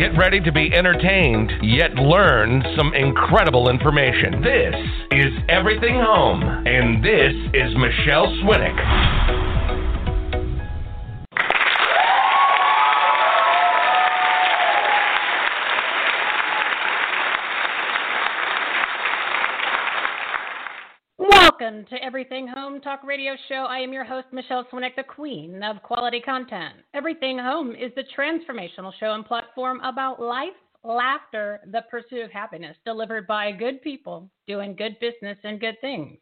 Get ready to be entertained, yet learn some incredible information. This is Everything Home, and this is Michele Swinick. Welcome to Everything Home Talk Radio Show. I am your host, Michele Swinick, the queen of quality content. Everything Home is the transformational show and platform about life, laughter, the pursuit of happiness, delivered by good people doing good business and good things.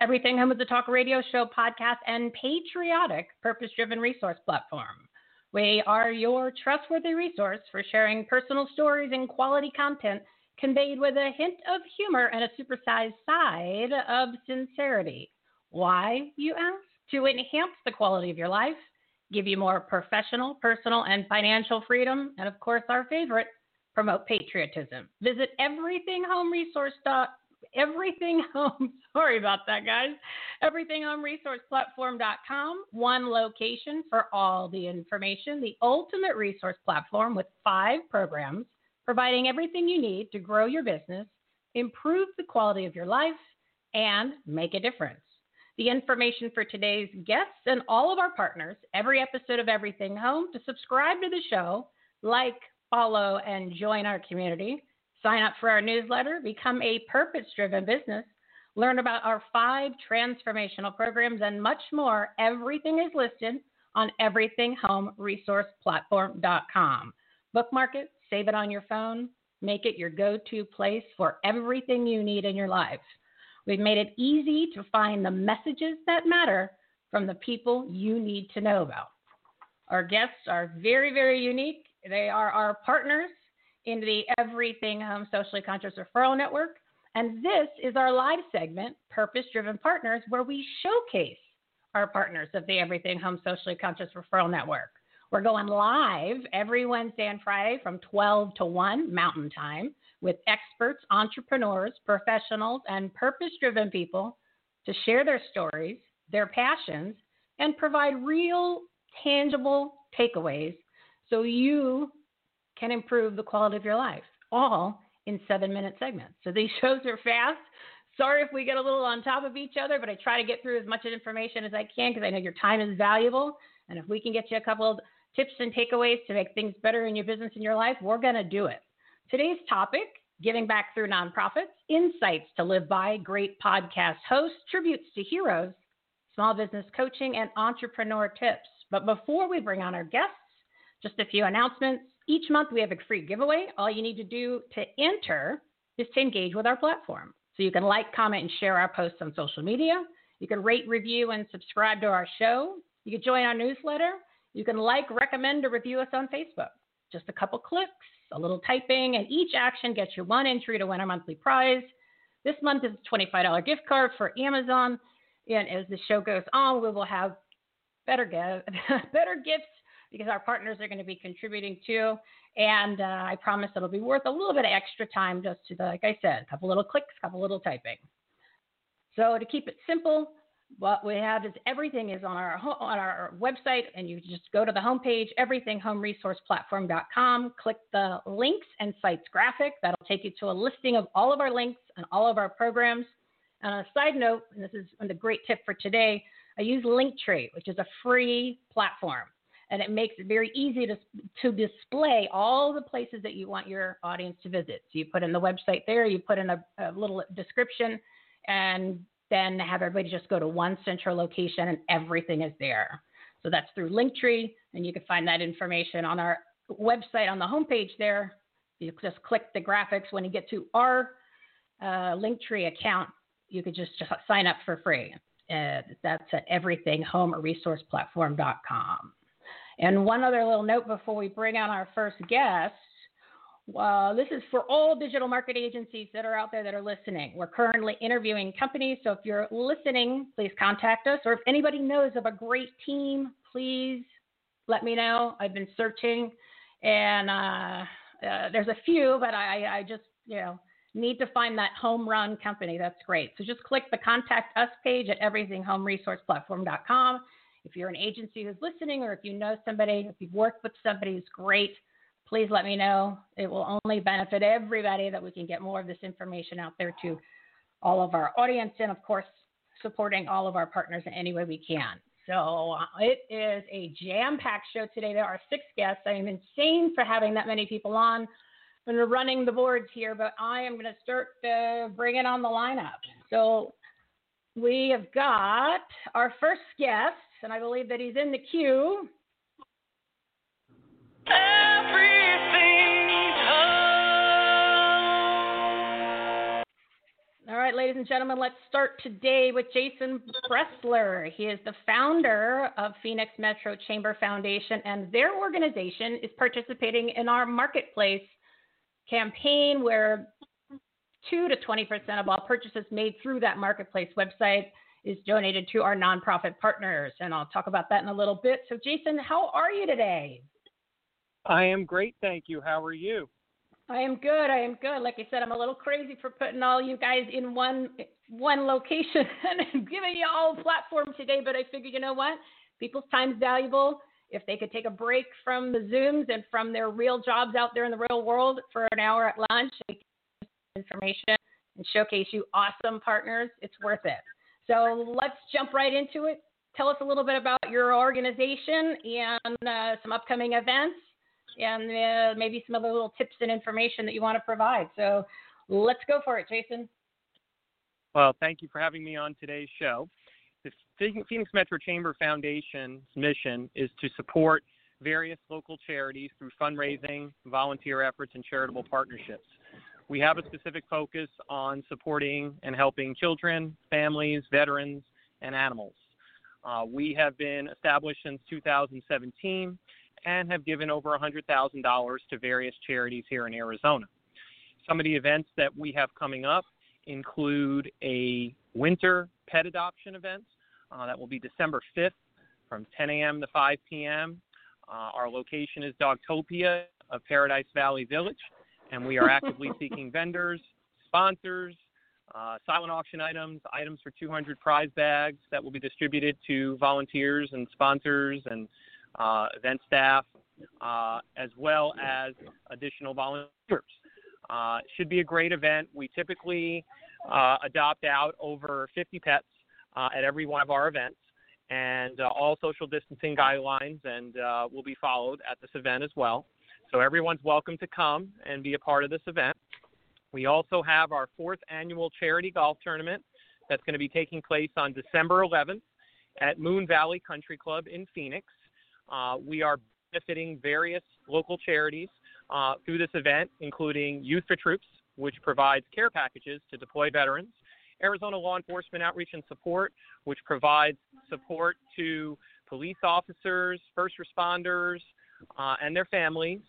Everything Home is a talk radio show, podcast, and patriotic, purpose driven resource platform. We are your trustworthy resource for sharing personal stories and quality content conveyed with a hint of humor and a supersized side of sincerity. Why, you ask? To enhance the quality of your life, give you more professional, personal, and financial freedom, and of course, our favorite, promote patriotism. Visit everythinghomeresource. Everything Home, sorry about that, guys. everything home resource EverythingHomeResourcePlatform.com, one location for all the information, the ultimate resource platform with five programs providing everything you need to grow your business, improve the quality of your life, and make a difference. The information for today's guests and all of our partners, every episode of Everything Home, to subscribe to the show, like, follow, and join our community, sign up for our newsletter, become a purpose driven business, learn about our five transformational programs, and much more. Everything is listed on everythinghomeresourceplatform.com. Bookmark it, save it on your phone, make it your go to place for everything you need in your life. We've made it easy to find the messages that matter from the people you need to know about. Our guests are very, very unique. They are our partners in the Everything Home Socially Conscious Referral Network. And this is our live segment, Purpose Driven Partners, where we showcase our partners of the Everything Home Socially Conscious Referral Network. We're going live every Wednesday and Friday from 12 to 1 Mountain Time with experts, entrepreneurs, professionals, and purpose driven people to share their stories, their passions, and provide real, tangible takeaways so you can improve the quality of your life, all in seven minute segments. So these shows are fast. Sorry if we get a little on top of each other, but I try to get through as much information as I can because I know your time is valuable. And if we can get you a couple tips and takeaways to make things better in your business and your life, we're going to do it. Today's topic giving back through nonprofits, insights to live by, great podcast hosts, tributes to heroes, small business coaching, and entrepreneur tips. But before we bring on our guests, just a few announcements. Each month we have a free giveaway. All you need to do to enter is to engage with our platform. So you can like, comment, and share our posts on social media. You can rate, review, and subscribe to our show. You can join our newsletter. You can like, recommend, or review us on Facebook. Just a couple clicks, a little typing, and each action gets you one entry to win our monthly prize. This month is a $25 gift card for Amazon. And as the show goes on, we will have better, better gifts because our partners are going to be contributing too. And uh, I promise it'll be worth a little bit of extra time just to, like I said, a couple little clicks, a couple little typing. So to keep it simple, what we have is everything is on our on our website, and you just go to the homepage, everythinghomeresourceplatform.com, click the links and sites graphic. That'll take you to a listing of all of our links and all of our programs. And on a side note, and this is the great tip for today, I use Linktree, which is a free platform, and it makes it very easy to to display all the places that you want your audience to visit. So you put in the website there, you put in a, a little description, and then have everybody just go to one central location and everything is there. So that's through Linktree, and you can find that information on our website on the homepage there. You just click the graphics. When you get to our uh, Linktree account, you could just, just sign up for free. Uh, that's at everythinghomeresourceplatform.com. And one other little note before we bring on our first guest uh, this is for all digital market agencies that are out there that are listening. We're currently interviewing companies, so if you're listening, please contact us. Or if anybody knows of a great team, please let me know. I've been searching, and uh, uh, there's a few, but I, I just you know need to find that home run company. That's great. So just click the contact us page at everythinghomeresourceplatform.com. If you're an agency who's listening, or if you know somebody, if you've worked with somebody who's great please let me know. It will only benefit everybody that we can get more of this information out there to all of our audience and, of course, supporting all of our partners in any way we can. So uh, it is a jam packed show today. There are six guests. I am insane for having that many people on. When we're running the boards here, but I am going to start uh, bringing on the lineup. So we have got our first guest, and I believe that he's in the queue. All right, ladies and gentlemen, let's start today with Jason Bressler. He is the founder of Phoenix Metro Chamber Foundation, and their organization is participating in our marketplace campaign where 2 to 20% of all purchases made through that marketplace website is donated to our nonprofit partners. And I'll talk about that in a little bit. So, Jason, how are you today? I am great, thank you. How are you? I am good. I am good. Like I said, I'm a little crazy for putting all you guys in one one location and giving you all a platform today. But I figured, you know what? People's time's valuable. If they could take a break from the Zooms and from their real jobs out there in the real world for an hour at lunch, information and showcase you awesome partners, it's worth it. So let's jump right into it. Tell us a little bit about your organization and uh, some upcoming events and uh, maybe some other little tips and information that you want to provide. So let's go for it, Jason. Well, thank you for having me on today's show. The Phoenix Metro Chamber Foundation's mission is to support various local charities through fundraising, volunteer efforts, and charitable partnerships. We have a specific focus on supporting and helping children, families, veterans, and animals. Uh, we have been established since 2017 and have given over $100,000 to various charities here in Arizona. Some of the events that we have coming up include a winter pet adoption event uh, that will be December 5th from 10 a.m. to 5 p.m. Uh, our location is Dogtopia of Paradise Valley Village, and we are actively seeking vendors, sponsors, uh, silent auction items, items for 200 prize bags that will be distributed to volunteers and sponsors and uh, event staff, uh, as well as additional volunteers. Uh, should be a great event. We typically uh, adopt out over 50 pets uh, at every one of our events, and uh, all social distancing guidelines and will be followed at this event as well. So everyone's welcome to come and be a part of this event. We also have our fourth annual charity golf tournament that's going to be taking place on December 11th at Moon Valley Country Club in Phoenix. Uh, we are benefiting various local charities uh, through this event, including Youth for Troops, which provides care packages to deploy veterans, Arizona Law Enforcement Outreach and Support, which provides support to police officers, first responders, uh, and their families,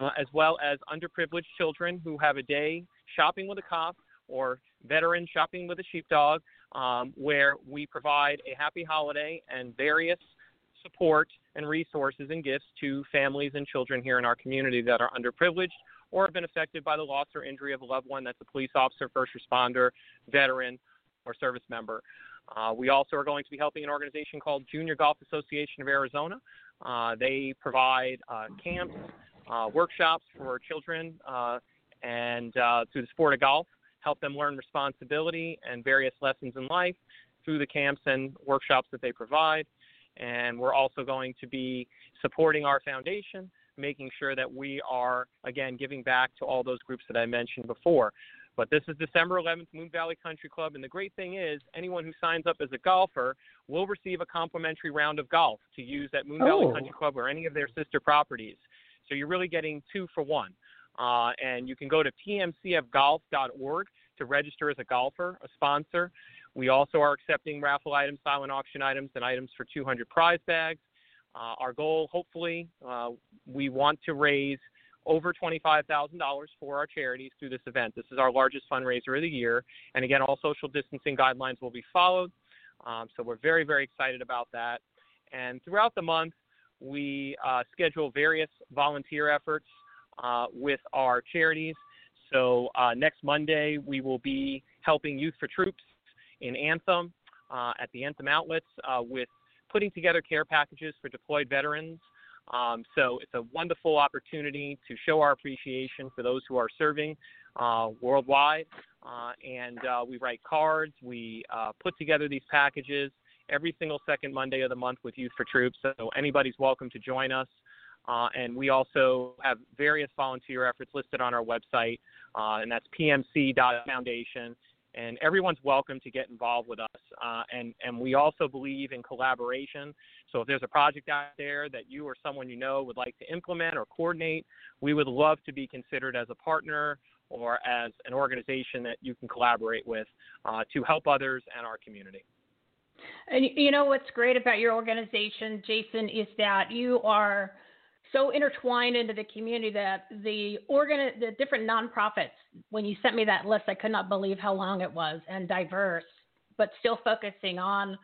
uh, as well as underprivileged children who have a day shopping with a cop or veterans shopping with a sheepdog, um, where we provide a happy holiday and various support and resources and gifts to families and children here in our community that are underprivileged or have been affected by the loss or injury of a loved one that's a police officer, first responder, veteran, or service member. Uh, we also are going to be helping an organization called Junior Golf Association of Arizona. Uh, they provide uh, camps, uh, workshops for children, uh, and through the sport of golf, help them learn responsibility and various lessons in life through the camps and workshops that they provide. And we're also going to be supporting our foundation, making sure that we are, again, giving back to all those groups that I mentioned before. But this is December 11th, Moon Valley Country Club. And the great thing is, anyone who signs up as a golfer will receive a complimentary round of golf to use at Moon oh. Valley Country Club or any of their sister properties. So you're really getting two for one. Uh, and you can go to pmcfgolf.org to register as a golfer, a sponsor. We also are accepting raffle items, silent auction items, and items for 200 prize bags. Uh, our goal, hopefully, uh, we want to raise over $25,000 for our charities through this event. This is our largest fundraiser of the year. And again, all social distancing guidelines will be followed. Um, so we're very, very excited about that. And throughout the month, we uh, schedule various volunteer efforts uh, with our charities. So uh, next Monday, we will be helping Youth for Troops in Anthem uh, at the Anthem outlets uh, with putting together care packages for deployed veterans. Um, so it's a wonderful opportunity to show our appreciation for those who are serving uh, worldwide. Uh, and uh, we write cards, we uh, put together these packages every single second Monday of the month with Youth for Troops. So anybody's welcome to join us. And we also have various volunteer efforts listed on our website, and that's pmc.foundation and everyone's welcome to get involved with us. Uh, and and we also believe in collaboration. So if there's a project out there that you or someone you know would like to implement or coordinate, we would love to be considered as a partner or as an organization that you can collaborate with uh, to help others and our community. And you know what's great about your organization, Jason, is that you are so intertwined into the community that the organ the different nonprofits when you sent me that list i could not believe how long it was and diverse but still focusing on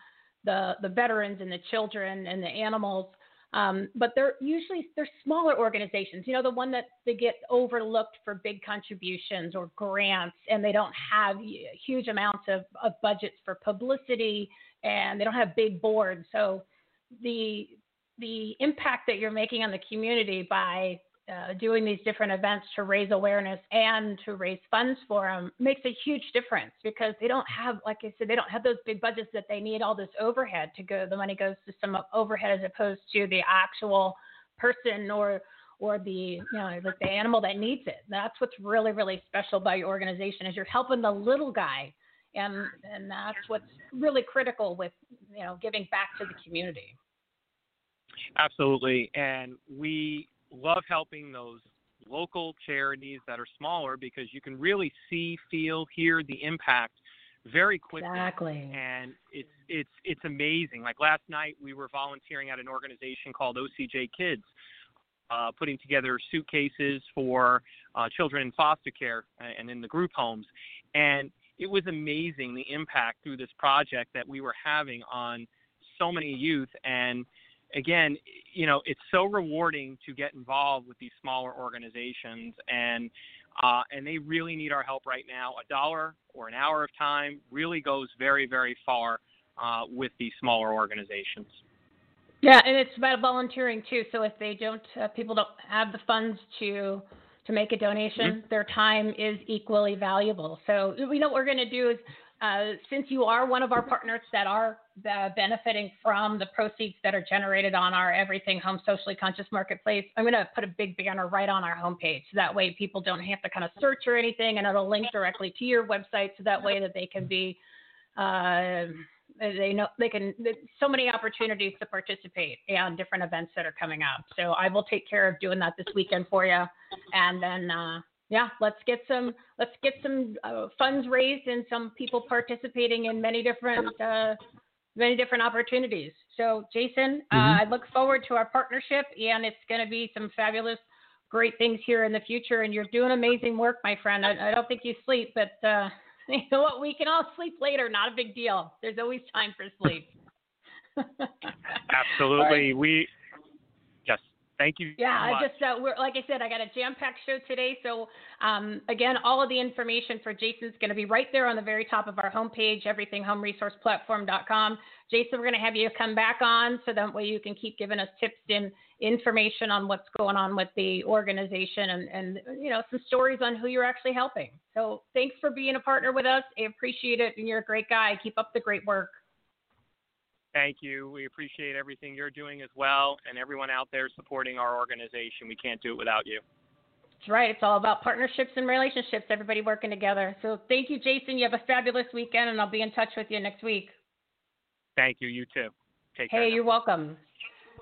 the the veterans and the children and the animals. Um, but they're usually they're smaller organizations. You know the one that they get overlooked for big contributions or grants and they don't have huge amounts of, of budgets for publicity and they don't have big boards. So the the impact that you're making on the community by uh, doing these different events to raise awareness and to raise funds for them makes a huge difference because they don't have, like I said, they don't have those big budgets that they need all this overhead to go. The money goes to some overhead as opposed to the actual person or or the you know like the animal that needs it. That's what's really really special about your organization is you're helping the little guy, and and that's what's really critical with you know giving back to the community. Absolutely. And we love helping those local charities that are smaller because you can really see, feel, hear the impact very quickly. Exactly. And it's it's it's amazing. Like last night we were volunteering at an organization called OCJ Kids. Uh, putting together suitcases for uh, children in foster care and in the group homes. And it was amazing the impact through this project that we were having on so many youth. And again, you know, it's so rewarding to get involved with these smaller organizations, and uh, and they really need our help right now. A dollar or an hour of time really goes very, very far uh, with these smaller organizations. Yeah, and it's about volunteering too. So if they don't, uh, people don't have the funds to to make a donation, mm-hmm. their time is equally valuable. So we know what we're going to do is uh, since you are one of our partners that are uh, benefiting from the proceeds that are generated on our Everything Home Socially Conscious Marketplace, I'm going to put a big banner right on our homepage. So that way people don't have to kind of search or anything, and it'll link directly to your website. So that way that they can be, uh, they know they can. So many opportunities to participate and different events that are coming up. So I will take care of doing that this weekend for you, and then uh, yeah, let's get some let's get some uh, funds raised and some people participating in many different uh, many different opportunities. So, Jason, uh, mm-hmm. uh, I look forward to our partnership, and it's going to be some fabulous, great things here in the future. And you're doing amazing work, my friend. I, I don't think you sleep, but uh, you know what? We can all sleep later. Not a big deal. There's always time for sleep. Absolutely. Right. We Thank you. Yeah, so I just uh, we're like I said, I got a jam-packed show today. So um, again, all of the information for Jason's going to be right there on the very top of our homepage, everythinghomeresourceplatform.com. Jason, we're going to have you come back on so that way you can keep giving us tips and information on what's going on with the organization and, and you know some stories on who you're actually helping. So thanks for being a partner with us. I appreciate it, and you're a great guy. Keep up the great work. Thank you. We appreciate everything you're doing as well, and everyone out there supporting our organization. We can't do it without you. That's right. It's all about partnerships and relationships, everybody working together. So thank you, Jason. You have a fabulous weekend, and I'll be in touch with you next week. Thank you. You too. Take hey, care. Hey, you're welcome.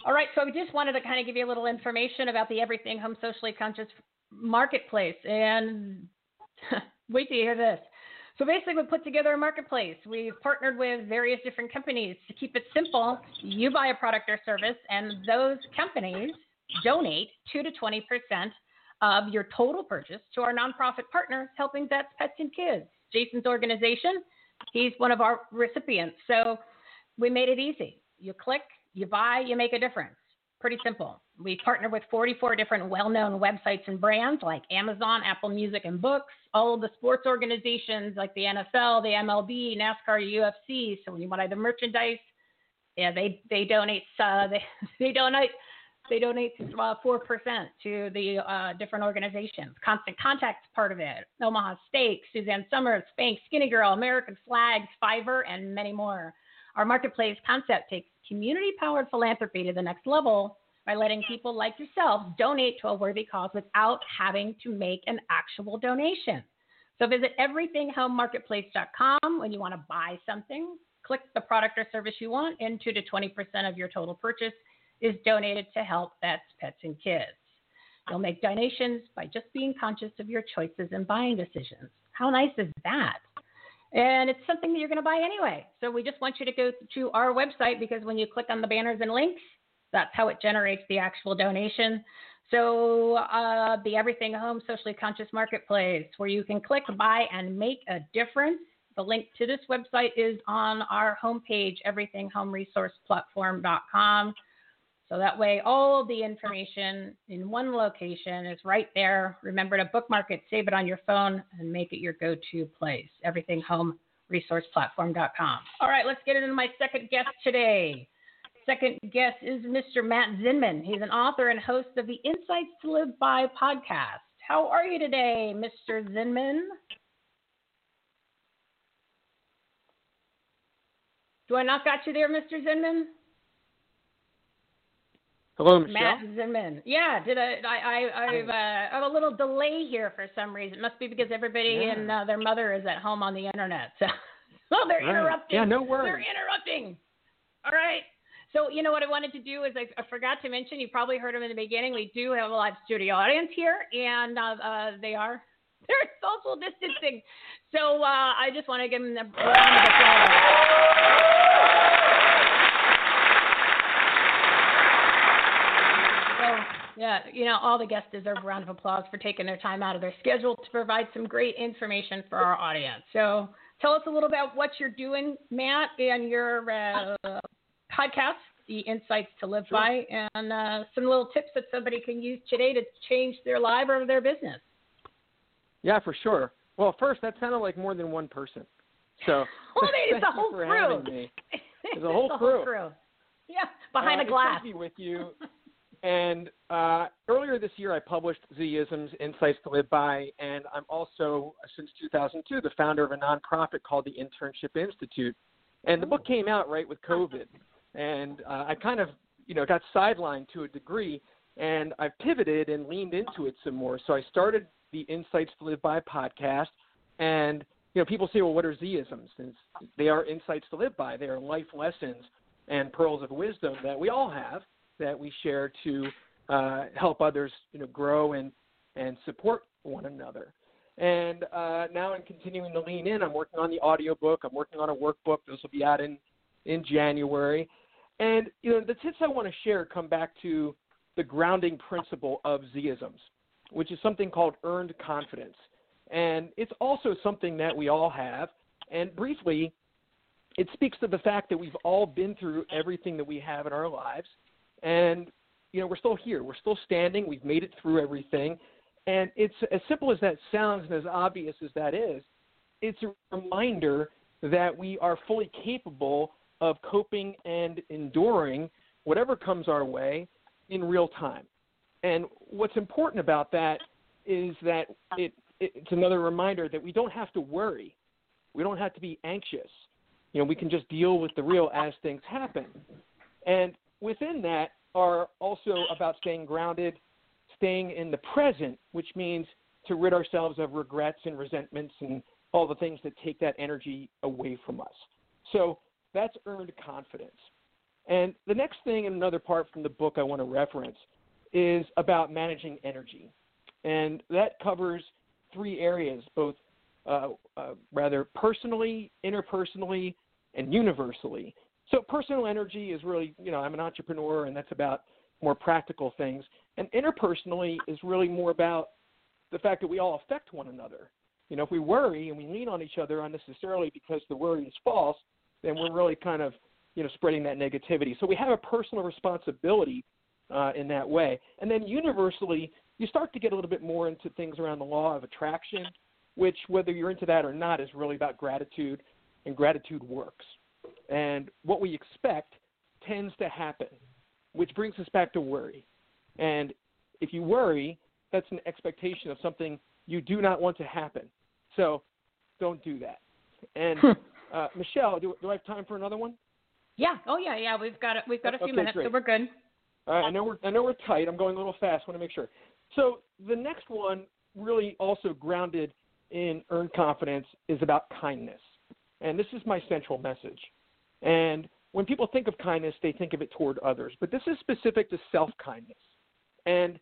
All right, so we just wanted to kind of give you a little information about the Everything Home Socially Conscious Marketplace. And wait till you hear this. So basically, we put together a marketplace. We've partnered with various different companies. To keep it simple, you buy a product or service, and those companies donate 2 to 20% of your total purchase to our nonprofit partners, Helping Vets, Pets, and Kids. Jason's organization, he's one of our recipients. So we made it easy. You click, you buy, you make a difference. Pretty simple. We partner with 44 different well known websites and brands like Amazon, Apple Music and Books, all of the sports organizations like the NFL, the MLB, NASCAR, UFC. So when you buy the merchandise, yeah, they, they donate, uh, they, they donate, they donate uh, 4% to the uh, different organizations. Constant Contact's part of it. Omaha Steak, Suzanne Somers, Spanx, Skinny Girl, American Flags, Fiverr, and many more. Our marketplace concept takes community powered philanthropy to the next level by letting people like yourself donate to a worthy cause without having to make an actual donation. So visit everythinghomemarketplace.com when you want to buy something. Click the product or service you want, and 2 to 20% of your total purchase is donated to help vets, pets, and kids. You'll make donations by just being conscious of your choices and buying decisions. How nice is that? And it's something that you're going to buy anyway. So we just want you to go to our website because when you click on the banners and links, that's how it generates the actual donation. So uh, the Everything Home Socially Conscious Marketplace, where you can click buy and make a difference. The link to this website is on our homepage, everythinghomeresourceplatform.com. So that way, all the information in one location is right there. Remember to bookmark it, save it on your phone, and make it your go to place. EverythingHomeResourcePlatform.com. All right, let's get into my second guest today. Second guest is Mr. Matt Zinman. He's an author and host of the Insights to Live By podcast. How are you today, Mr. Zinman? Do I not got you there, Mr. Zinman? Hello, Michele. Matt Zinman. Yeah, did I? I, I I've uh, have a little delay here for some reason. It must be because everybody Yeah. and uh, their mother is at home on the internet. So, so they're Right. interrupting. Yeah, no worries. They're interrupting. All right. So you know what I wanted to do is I, I forgot to mention. You probably heard them in the beginning. We do have a live studio audience here, and uh, uh, they are they're social distancing. So uh, I just want to give them a round of applause. Yeah, you know, all the guests deserve a round of applause for taking their time out of their schedule to provide some great information for our audience. So, tell us a little about what you're doing, Matt, and your uh, podcast, The Insights to Live By, and uh, some little tips that somebody can use today to change their life or their business. Yeah, for sure. Well, first, that sounded like more than one person. So, Well, I mean, it's a whole crew. It's a whole crew. Yeah, behind Uh, a glass. It's with you. And uh, earlier this year, I published Zisms Insights to Live By, and I'm also, since 2002, the founder of a nonprofit called the Internship Institute. And the book came out right with COVID, and uh, I kind of, you know, got sidelined to a degree, and I pivoted and leaned into it some more. So I started the Insights to Live By podcast, and you know, people say, well, what are Zisms? And they are insights to live by. They are life lessons and pearls of wisdom that we all have that we share to uh, help others, you know, grow and and support one another. And uh, now I'm continuing to lean in. I'm working on the audiobook. I'm working on a workbook. Those will be out in in January. And you know, the tips I want to share come back to the grounding principle of Zisms, which is something called earned confidence. And it's also something that we all have. And briefly, it speaks to the fact that we've all been through everything that we have in our lives. And you know, we're still here. We're still standing. We've made it through everything. And it's as simple as that sounds and as obvious as that is, it's a reminder that we are fully capable of coping and enduring whatever comes our way in real time. And what's important about that is that it, it's another reminder that we don't have to worry. We don't have to be anxious. You know, we can just deal with the real as things happen. And within that are also about staying grounded, staying in the present, which means to rid ourselves of regrets and resentments and all the things that take that energy away from us. So that's earned confidence. And the next thing, in another part from the book I want to reference, is about managing energy. And that covers three areas, both uh, uh, rather personally, interpersonally, and universally. So personal energy is really, you know, I'm an entrepreneur, and that's about more practical things. And interpersonally is really more about the fact that we all affect one another. You know, if we worry and we lean on each other unnecessarily because the worry is false, then we're really kind of, you know, spreading that negativity. So we have a personal responsibility uh, in that way. And then universally, you start to get a little bit more into things around the law of attraction, which, whether you're into that or not, is really about gratitude, and gratitude works. And what we expect tends to happen, which brings us back to worry. And if you worry, that's an expectation of something you do not want to happen. So don't do that. And hmm. uh, Michele, do, do I have time for another one? Yeah. Oh yeah, yeah. We've got it. We've got a few okay, minutes, great. so we're good. All right. I know we're I know we're tight. I'm going a little fast. I Want to make sure. So the next one, really also grounded in earned confidence, is about kindness, and this is my central message. And when people think of kindness, they think of it toward others, but this is specific to self kindness, and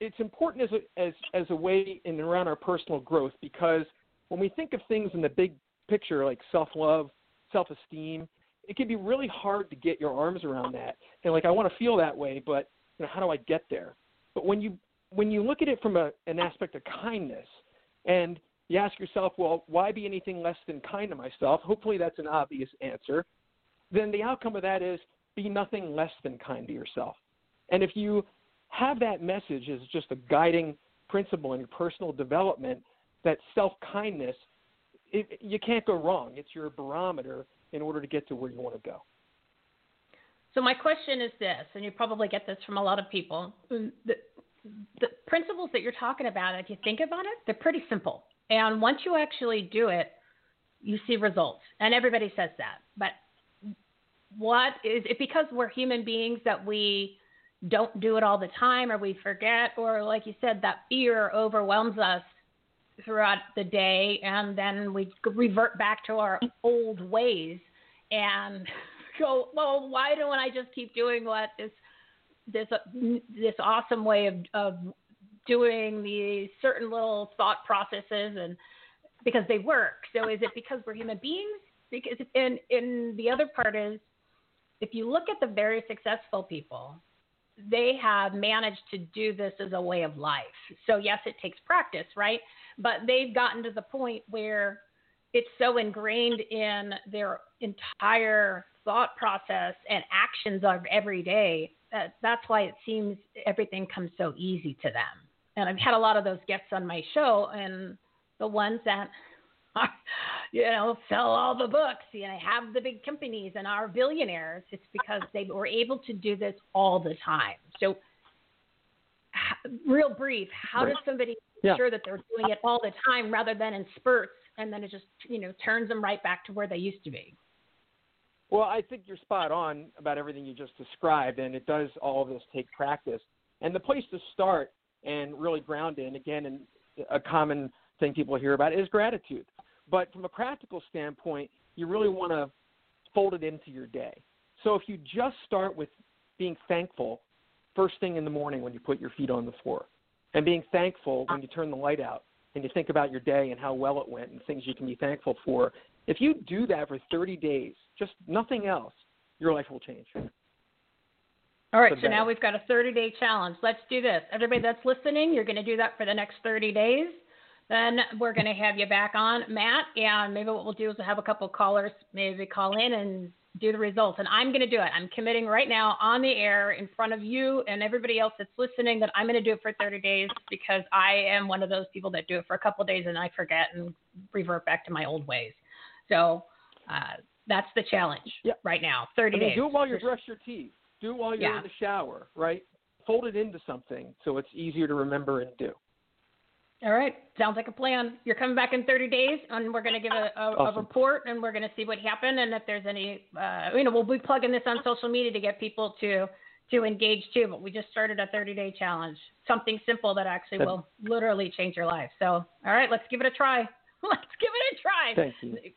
it's important as a, as as a way in around our personal growth because when we think of things in the big picture like self love, self esteem, it can be really hard to get your arms around that. And like I want to feel that way, but you know, how do I get there? But when you when you look at it from a, an aspect of kindness and you ask yourself, well, why be anything less than kind to myself? Hopefully that's an obvious answer. Then the outcome of that is be nothing less than kind to yourself. And if you have that message as just a guiding principle in your personal development, that self kindness, you can't go wrong. It's your barometer in order to get to where you want to go. So my question is this, and you probably get this from a lot of people. The, the principles that you're talking about, if you think about it, they're pretty simple. And once you actually do it, you see results. And everybody says that. But what is it because we're human beings that we don't do it all the time or we forget or like you said that fear overwhelms us throughout the day and then we revert back to our old ways and go well why don't i just keep doing what this this this awesome way of of doing these certain little thought processes and because they work so is it because we're human beings because and and the other part is if you look at the very successful people they have managed to do this as a way of life. So, yes, it takes practice, right? But they've gotten to the point where it's so ingrained in their entire thought process and actions of every day that that's why it seems everything comes so easy to them. And I've had a lot of those guests on my show, and the ones that are, you know, sell all the books, you know, have the big companies and are billionaires. It's because they were able to do this all the time. So, real brief, how does somebody yeah. ensure that they're doing it all the time rather than in spurts and then it just, you know, turns them right back to where they used to be? Well, I think you're spot on about everything you just described, and it does all of this take practice. And the place to start and really ground in, again, and a common thing people hear about is gratitude. But from a practical standpoint, you really want to fold it into your day. So if you just start with being thankful first thing in the morning when you put your feet on the floor, and being thankful when you turn the light out and you think about your day and how well it went and things you can be thankful for, if you do that for 30 days, just nothing else, your life will change. All right, so now we've got a 30 day challenge. Let's do this. Everybody that's listening, you're going to do that for the next 30 days. then we're going to have you back on, Matt. And maybe what we'll do is we'll have a couple callers maybe call in and do the results. And I'm going to do it. I'm committing right now on the air in front of you and everybody else that's listening that I'm going to do it for 30 days because I am one of those people that do it for a couple days and I forget and revert back to my old ways. So uh, that's the challenge yeah. right now. 30 I mean, days. Do it while you brush your teeth. Do it while you're yeah. in the shower, right? Fold it into something so it's easier to remember and do. All right. Sounds like a plan. You're coming back in 30 days, and we're going to give a, a, awesome. a, report, and we're going to see what happened, and if there's any, uh, you know, we'll be plugging this on social media to get people to to engage too. But we just started a 30 day challenge, something simple that actually will literally change your life. So, all right, let's give it a try. Let's give it a try. Thank you.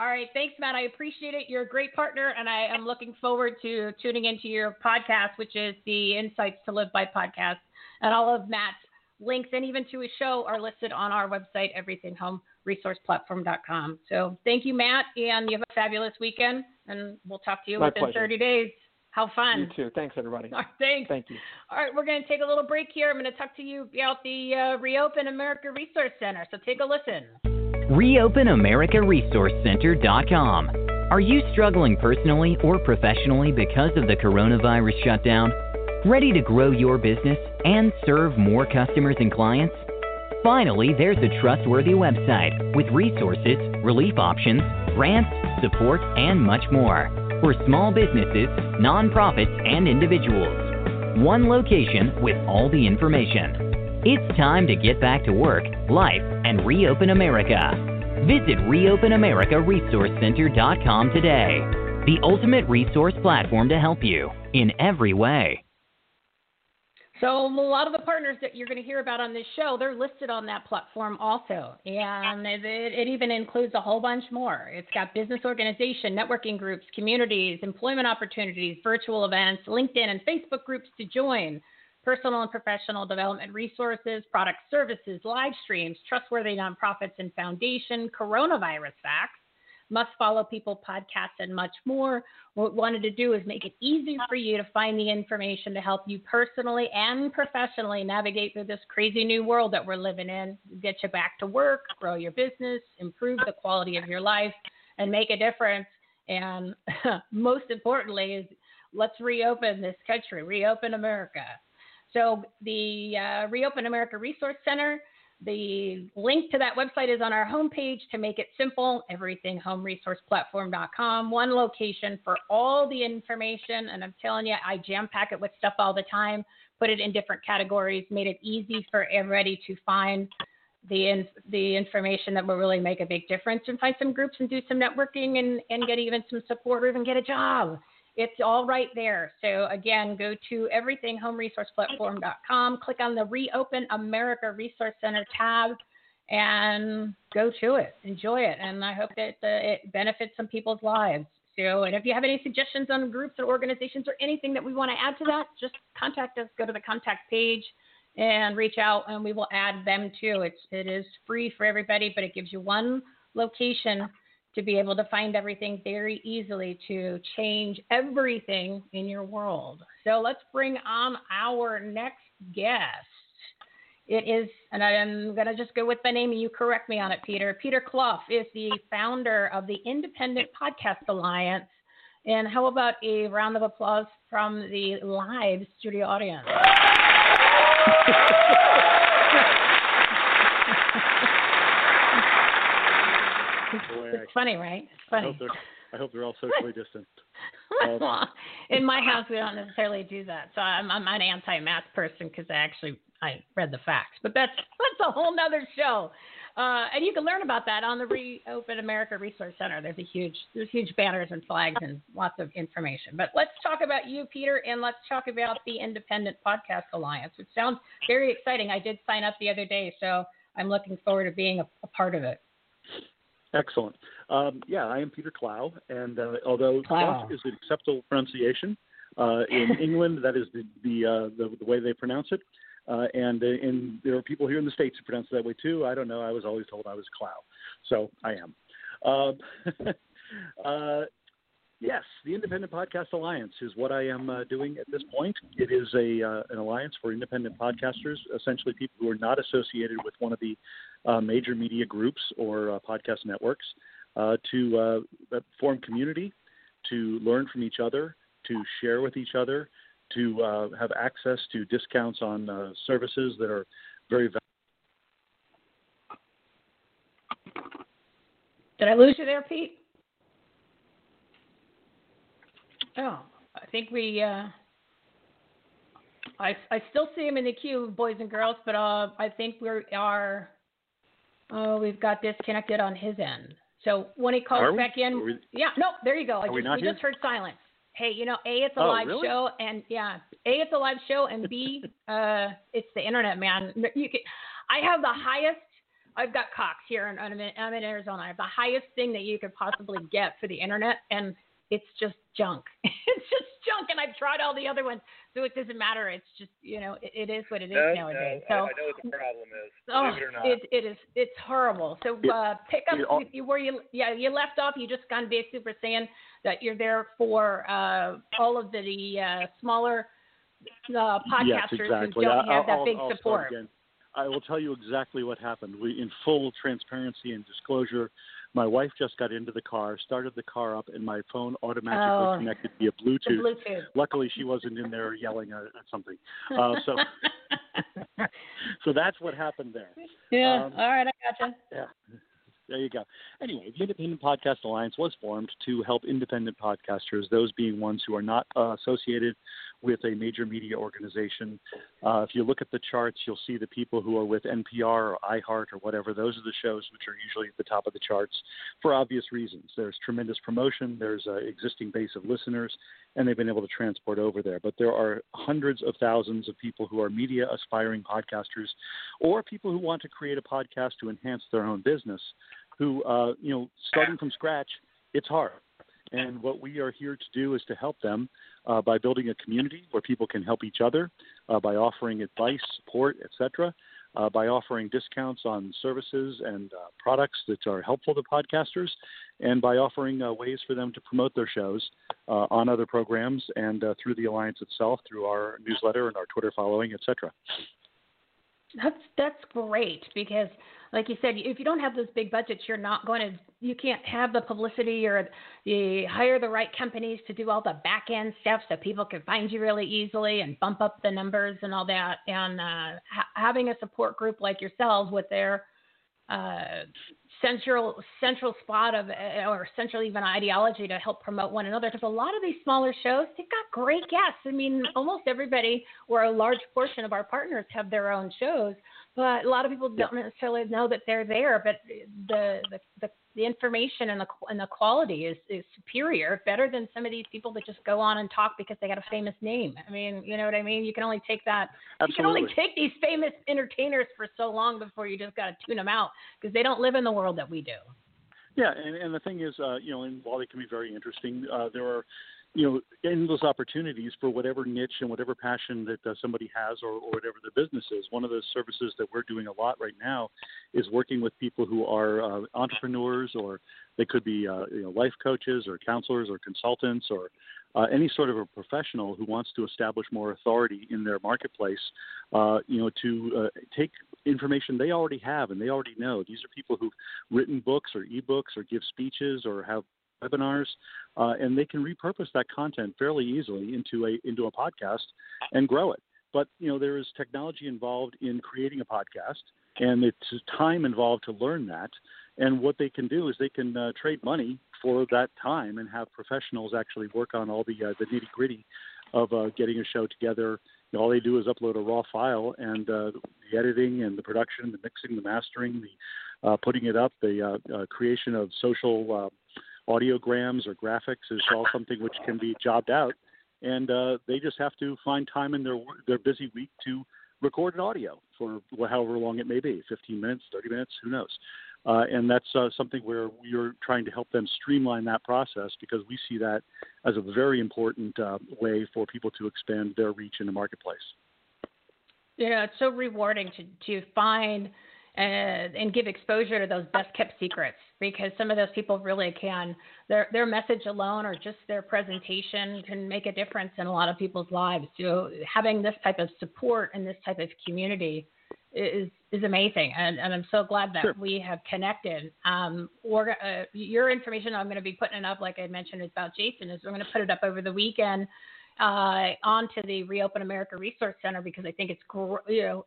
All right, thanks, Matt. I appreciate it. You're a great partner, and I am looking forward to tuning into your podcast, which is the Insights to Live by podcast. And all of Matt's links and even to his show are listed on our website, everythinghomeresourceplatform.com. So thank you, Matt, and you have a fabulous weekend, and we'll talk to you My within pleasure. 30 days. How fun. You too. Thanks, everybody. Right, thanks. Thank you. All right, we're going to take a little break here. I'm going to talk to you about the uh, Reopen America Resource Center. So take a listen. ReopenAmericaResourceCenter.com. Are you struggling personally or professionally because of the coronavirus shutdown? Ready to grow your business and serve more customers and clients? Finally, there's a trustworthy website with resources, relief options, grants, support, and much more for small businesses, nonprofits, and individuals. One location with all the information. It's time to get back to work, life, and reopen America. Visit ReopenAmericaResourceCenter.com today. The ultimate resource platform to help you in every way. So a lot of the partners that you're going to hear about on this show, they're listed on that platform also, and it, it even includes a whole bunch more. It's got business organization, networking groups, communities, employment opportunities, virtual events, LinkedIn and Facebook groups to join, personal and professional development resources, product services, live streams, trustworthy nonprofits and foundation, coronavirus facts, must follow people podcasts and much more. What we wanted to do is make it easy for you to find the information to help you personally and professionally navigate through this crazy new world that we're living in. Get you back to work grow your business improve the quality of your life and make a difference. And most importantly is let's reopen this country reopen america so the uh, reopen america resource center the link to that website is on our homepage to make it simple everythinghomeresourceplatform.com. One location for all the information. And I'm telling you, I jam pack it with stuff all the time, put it in different categories, made it easy for everybody to find the the information that will really make a big difference and find some groups and do some networking and, and get even some support or even get a job. It's all right there. So again, go to everythinghomeresourceplatform.com, click on the Reopen America Resource Center tab, and go to it. Enjoy it, and I hope that uh, it benefits some people's lives. So, and if you have any suggestions on groups or organizations or anything that we want to add to that, just contact us. Go to the contact page and reach out, and we will add them too. It's it is free for everybody, but it gives you one location to be able to find everything very easily to change everything in your world. So let's bring on our next guest. It is, and I'm going to just go with the name and you correct me on it, Peter. Peter Clough is the founder of the Independent Podcast Alliance. And how about a round of applause from the live studio audience? it's funny, right? It's funny. I hope they're, I hope they're all socially distant. well, in my house, we don't necessarily do that. So I'm, I'm an anti-mask person because I actually I read the facts. But that's that's a whole nother show. Uh, and you can learn about that on the Reopen America Resource Center. There's a huge there's huge banners and flags and lots of information. But let's talk about you, Peter, and let's talk about the Independent Podcast Alliance, which sounds very exciting. I did sign up the other day, so I'm looking forward to being a, a part of it. Excellent. Um, yeah, I am Peter Clow, and uh, although. Clough is an acceptable pronunciation uh, in England, that is the the, uh, the the way they pronounce it. Uh, and uh, and there are people here in the states who pronounce it that way too. I don't know. I was always told I was Clow, so I am. Um, uh, yes, the Independent Podcast Alliance is what I am uh, doing at this point. It is a uh, an alliance for independent podcasters, essentially people who are not associated with one of the uh, major media groups or uh, podcast networks uh, to uh, form community, to learn from each other, to share with each other, to uh, have access to discounts on uh, services that are very valuable. Did I lose you there, Pete? Oh, I think we. Uh, I I still see him in the queue, boys and girls, but uh, I think we are. Oh, we've got disconnected on his end. So when he calls back in, we, yeah, no, there you go. I Are we just, we just heard silence. Hey, you know, a it's a Oh, live really? show, and yeah, a it's a live show, and b uh, it's the internet, man. You can, I have the highest. I've got Cox here, and I'm in, I'm in Arizona. I have the highest thing that you could possibly get for the internet, and it's just junk. it's just junk, and I've tried all the other ones, so it doesn't matter. It's just you know, it, it is what it is No, nowadays. no, so I, I know what the problem is. Oh, Believe it or not. it, it is. It's horrible. So It- uh, pick up it al- you- you, where you yeah you left off. You just gone big super saying that you're there for uh, all of the uh, smaller uh, podcasters yes, exactly. who don't I- have that I'll- big I'll start support. again. I will tell you exactly what happened. We, in full transparency and disclosure, my wife just got into the car, started the car up, and my phone automatically Oh. connected via Bluetooth. Bluetooth. Luckily, she wasn't in there yelling at, at something. Uh, so, so that's what happened there. yeah. um, all right, I gotcha. Yeah. There you go. Anyway, the Independent Podcast Alliance was formed to help independent podcasters, those being ones who are not uh, associated with a major media organization. Uh, if you look at the charts, you'll see the people who are with NPR or iHeart or whatever. Those are the shows which are usually at the top of the charts for obvious reasons. There's tremendous promotion, there's an existing base of listeners, and they've been able to transport over there. But there are hundreds of thousands of people who are media aspiring podcasters or people who want to create a podcast to enhance their own business who, uh, you know, starting from scratch, it's hard. And what we are here to do is to help them uh, by building a community where people can help each other, uh, by offering advice, support, etc., uh, by offering discounts on services and uh, products that are helpful to podcasters, and by offering uh, ways for them to promote their shows uh, on other programs and through the alliance itself, through our newsletter and our Twitter following, etc. That's that's great because, like you said, if you don't have those big budgets, you're not going to, you can't have the publicity or you hire the right companies to do all the back end stuff so people can find you really easily and bump up the numbers and all that. And uh, ha- having a support group like yourselves with their uh, central central spot of uh, or central even ideology to help promote one another because a lot of these smaller shows they've got great guests. I mean almost everybody or a large portion of our partners have their own shows but a lot of people don't necessarily know that they're there but the the, the the information and the and the quality is is superior, better than some of these people that just go on and talk because they got a famous name. I mean, you know what I mean? You can only take that. You can only take these famous entertainers for so long before you just got to tune them out because they don't live in the world that we do. Yeah, and, and the thing is, uh, you know, and while they can be very interesting, uh, there are, you know, endless opportunities for whatever niche and whatever passion that uh, somebody has or, or whatever their business is. One of the services that we're doing a lot right now is working with people who are uh, entrepreneurs or they could be, uh, you know, life coaches or counselors or consultants or uh, any sort of a professional who wants to establish more authority in their marketplace, uh, you know, to uh, take information they already have and they already know. These are people who've written books or ebooks or give speeches or have webinars, uh, and they can repurpose that content fairly easily into a into a podcast and grow it. But you know, there is technology involved in creating a podcast, and it's time involved to learn that. And what they can do is they can uh, trade money for that time and have professionals actually work on all the uh, the nitty gritty of uh, getting a show together. All they do is upload a raw file, and uh, the editing and the production, the mixing, the mastering, the uh, putting it up, the uh, uh, creation of social audiograms or graphics is all something which can be jobbed out, and uh, they just have to find time in their their busy week to record an audio for however long it may be 15 minutes 30 minutes who knows? Uh, and that's uh, something where we are trying to help them streamline that process because we see that as a very important uh, way for people to expand their reach in the marketplace. Know, it's so rewarding to to find and, and give exposure to those best kept secrets because some of those people really can their their message alone or just their presentation can make a difference in a lot of people's lives. So having this type of support and this type of community is is amazing, and, and I'm so glad that Sure. we have connected. Um, or uh, your information, I'm going to be putting it up, like I mentioned, is about Jason. Is we're going to put it up over the weekend uh, onto the Reopen America Resource Center because I think it's you know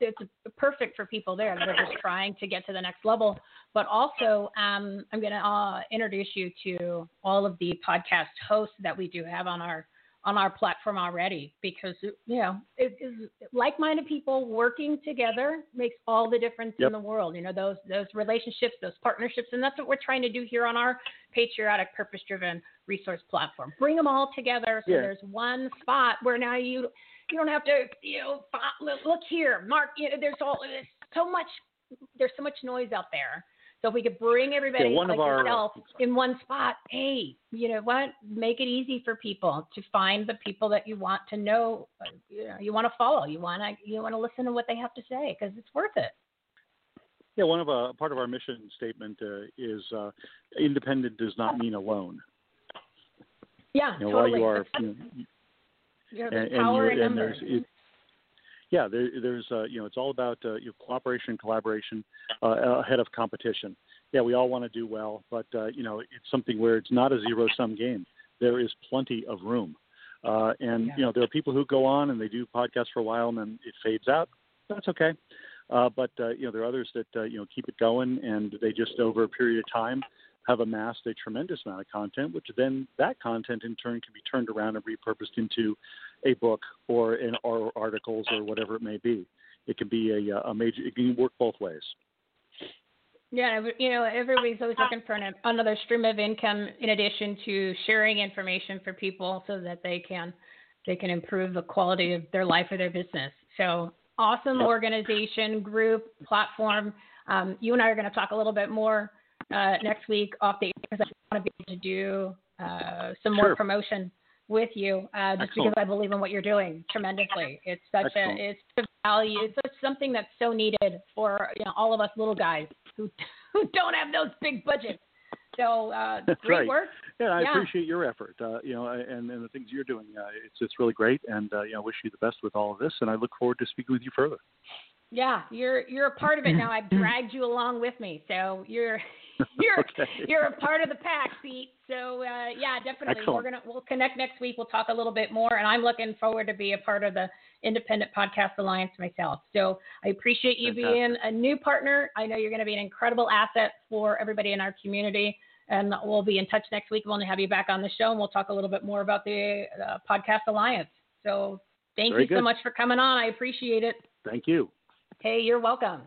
it's perfect for people there that are just trying to get to the next level. But also, um, I'm going to uh, introduce you to all of the podcast hosts that we do have on our on our platform already because you know it is like-minded people working together makes all the difference Yep. in the world you know those those relationships those partnerships and that's what we're trying to do here on our patriotic purpose-driven resource platform bring them all together so Yeah. there's one spot where now you you don't have to you know look look here mark you know, there's all there's so much there's so much noise out there so if we could bring everybody one like of our- yourself in one spot, hey, you know what? Make it easy for people to find the people that you want to know, uh, you know, you want to follow, you want to you want to listen to what they have to say because it's worth it. Yeah, one of a part of our mission statement uh, is uh, independent does not mean alone. Yeah, You know, totally. while you are, you know, and, there's and, and there's it, yeah there, there's uh, you know it's all about uh, you know, cooperation collaboration uh, ahead of competition. Yeah we all want to do well but uh, you know it's something where it's not a zero sum game. There is plenty of room. Uh, and you know there are people who go on and they do podcasts for a while and then it fades out. That's okay. Uh, but uh, you know there are others that uh, you know keep it going and they just over a period of time have amassed a tremendous amount of content, which then that content in turn can be turned around and repurposed into a book or an or articles or whatever it may be. It can be a, a major. It can work both ways. Yeah, you know, everybody's always looking for an, another stream of income in addition to sharing information for people so that they can they can improve the quality of their life or their business. So awesome organization, group, platform. Um, you and I are going to talk a little bit more uh, next week off the air because I want to be able to do uh, some more Sure. promotion with you uh, just Excellent. because I believe in what you're doing tremendously. It's such Excellent. a it's a value. It's such something that's so needed for you know all of us little guys who who don't have those big budgets. So uh, That's great right. work. Yeah, I Yeah. appreciate your effort. Uh, you know, and, and the things you're doing. Uh, it's it's really great, and uh, you know, wish you the best with all of this. And I look forward to speaking with you further. Yeah, you're you're a part of it now. I've dragged you along with me, so you're you're Okay. you're a part of the pack, Pete. So uh, yeah, definitely. We're gonna we'll connect next week. We'll talk a little bit more, and I'm looking forward to be a part of the Independent Podcast Alliance myself. So I appreciate you Fantastic. being a new partner. I know you're going to be an incredible asset for everybody in our community. And we'll be in touch next week. We'll only have you back on the show, and we'll talk a little bit more about the uh, Podcast Alliance. So thank Very you so much for coming on. I appreciate it. Thank you. Hey, you're welcome.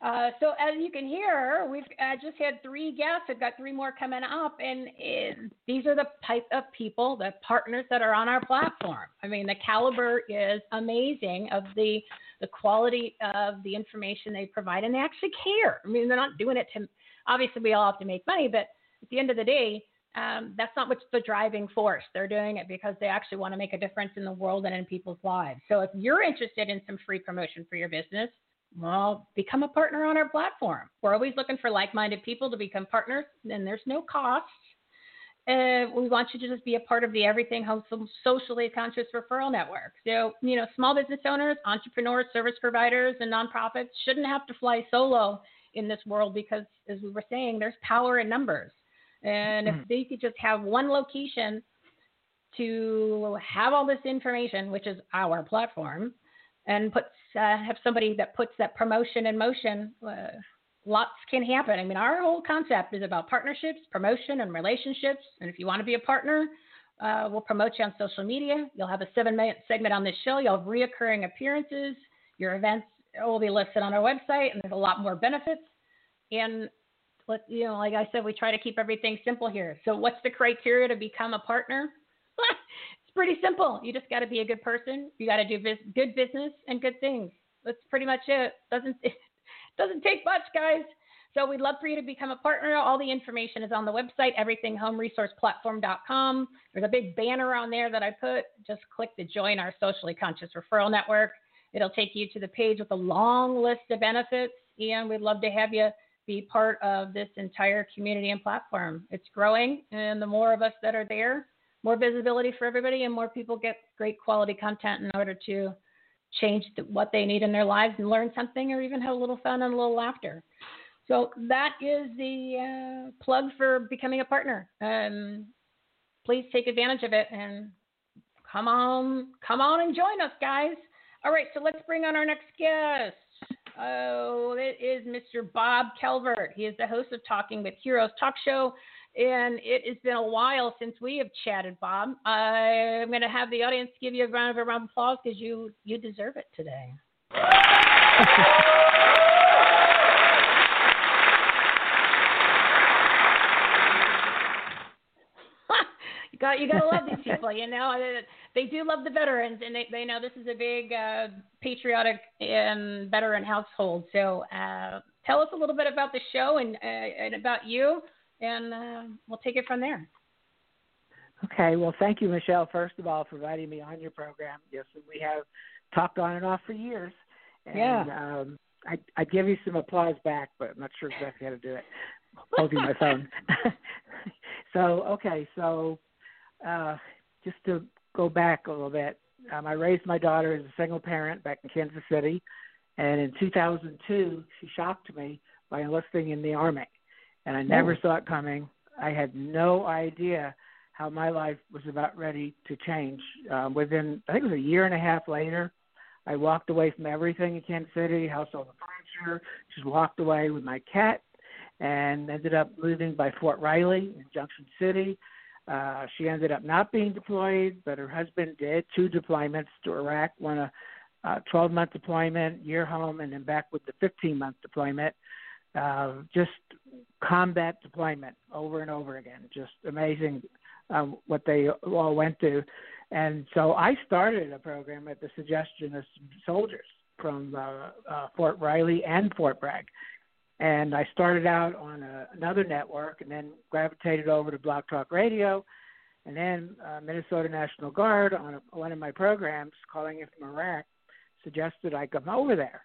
Uh, so as you can hear, we've uh, just had three guests. I've got three more coming up, and uh, these are the type of people, the partners that are on our platform. I mean, the caliber is amazing of the the quality of the information they provide, and they actually care. I mean, they're not doing it to. Obviously, we all have to make money, but at the end of the day, um, that's not what's the driving force. They're doing it because they actually want to make a difference in the world and in people's lives. So if you're interested in some free promotion for your business, well, become a partner on our platform. We're always looking for like minded people to become partners, and there's no cost. Uh, we want you to just be a part of the Everything Home Socially Conscious Referral Network. So, you know, small business owners, entrepreneurs, service providers, and nonprofits shouldn't have to fly solo in this world because, as we were saying, there's power in numbers. And if they could just have one location to have all this information, which is our platform, and puts uh, have somebody that puts that promotion in motion, uh, lots can happen. I mean, our whole concept is about partnerships, promotion, and relationships. And if you want to be a partner, uh, we'll promote you on social media. You'll have a seven-minute segment on this show. You'll have reoccurring appearances. Your events will be listed on our website, and there's a lot more benefits. And let you know, like I said, we try to keep everything simple here. So, what's the criteria to become a partner? pretty simple. You just got to be a good person. You got to do bus- good business and good things. That's pretty much it. Doesn't it doesn't take much, guys. So we'd love for you to become a partner. All the information is on the website, everythinghomeresourceplatform.com. There's a big banner on there that I put. Just click to join our socially conscious referral network. It'll take you to the page with a long list of benefits, and we'd love to have you be part of this entire community and platform. It's growing, and the more of us that are there, more visibility for everybody, and more people get great quality content in order to change the, what they need in their lives and learn something or even have a little fun and a little laughter. So that is the uh, plug for becoming a partner. Um, please take advantage of it and come on, come on and join us, guys. All right, so let's bring on our next guest. Oh, it is Mr. Bob Calvert. He is the host of Talking with Heroes talk show, and it has been a while since we have chatted, Bob. I'm going to have the audience give you a round of applause because you you deserve it today. you got you got to love these people. You know, they do love the veterans, and they they know this is a big uh, patriotic and veteran household. So uh, tell us a little bit about the show and uh, and about you, and uh, we'll take it from there. Okay. Well, thank you, Michele. First of all, for inviting me on your program. Yes, we have talked on and off for years. And, yeah. Um, I I give you some applause back, but I'm not sure exactly how to do it. Holding my phone. so okay, so uh, just to go back a little bit, um, I raised my daughter as a single parent back in Kansas City, and in 2002, she shocked me by enlisting in the Army, and I never oh. saw it coming. I had no idea how my life was about ready to change. Um, within, I think it was a year and a half later, I walked away from everything in Kansas City, household furniture, just walked away with my cat, and ended up moving by Fort Riley in Junction City. Uh, she ended up not being deployed, but her husband did two deployments to Iraq, one a 12 month deployment, year home, and then back with the 15 month deployment. Uh, just combat deployment over and over again. Just amazing um, what they all went through. And so I started a program at the suggestion of soldiers from uh, uh, Fort Riley and Fort Bragg and I started out on a, another network and then gravitated over to Blog Talk Radio and then uh, Minnesota National Guard on a, one of my programs calling it from Iraq suggested I come over there.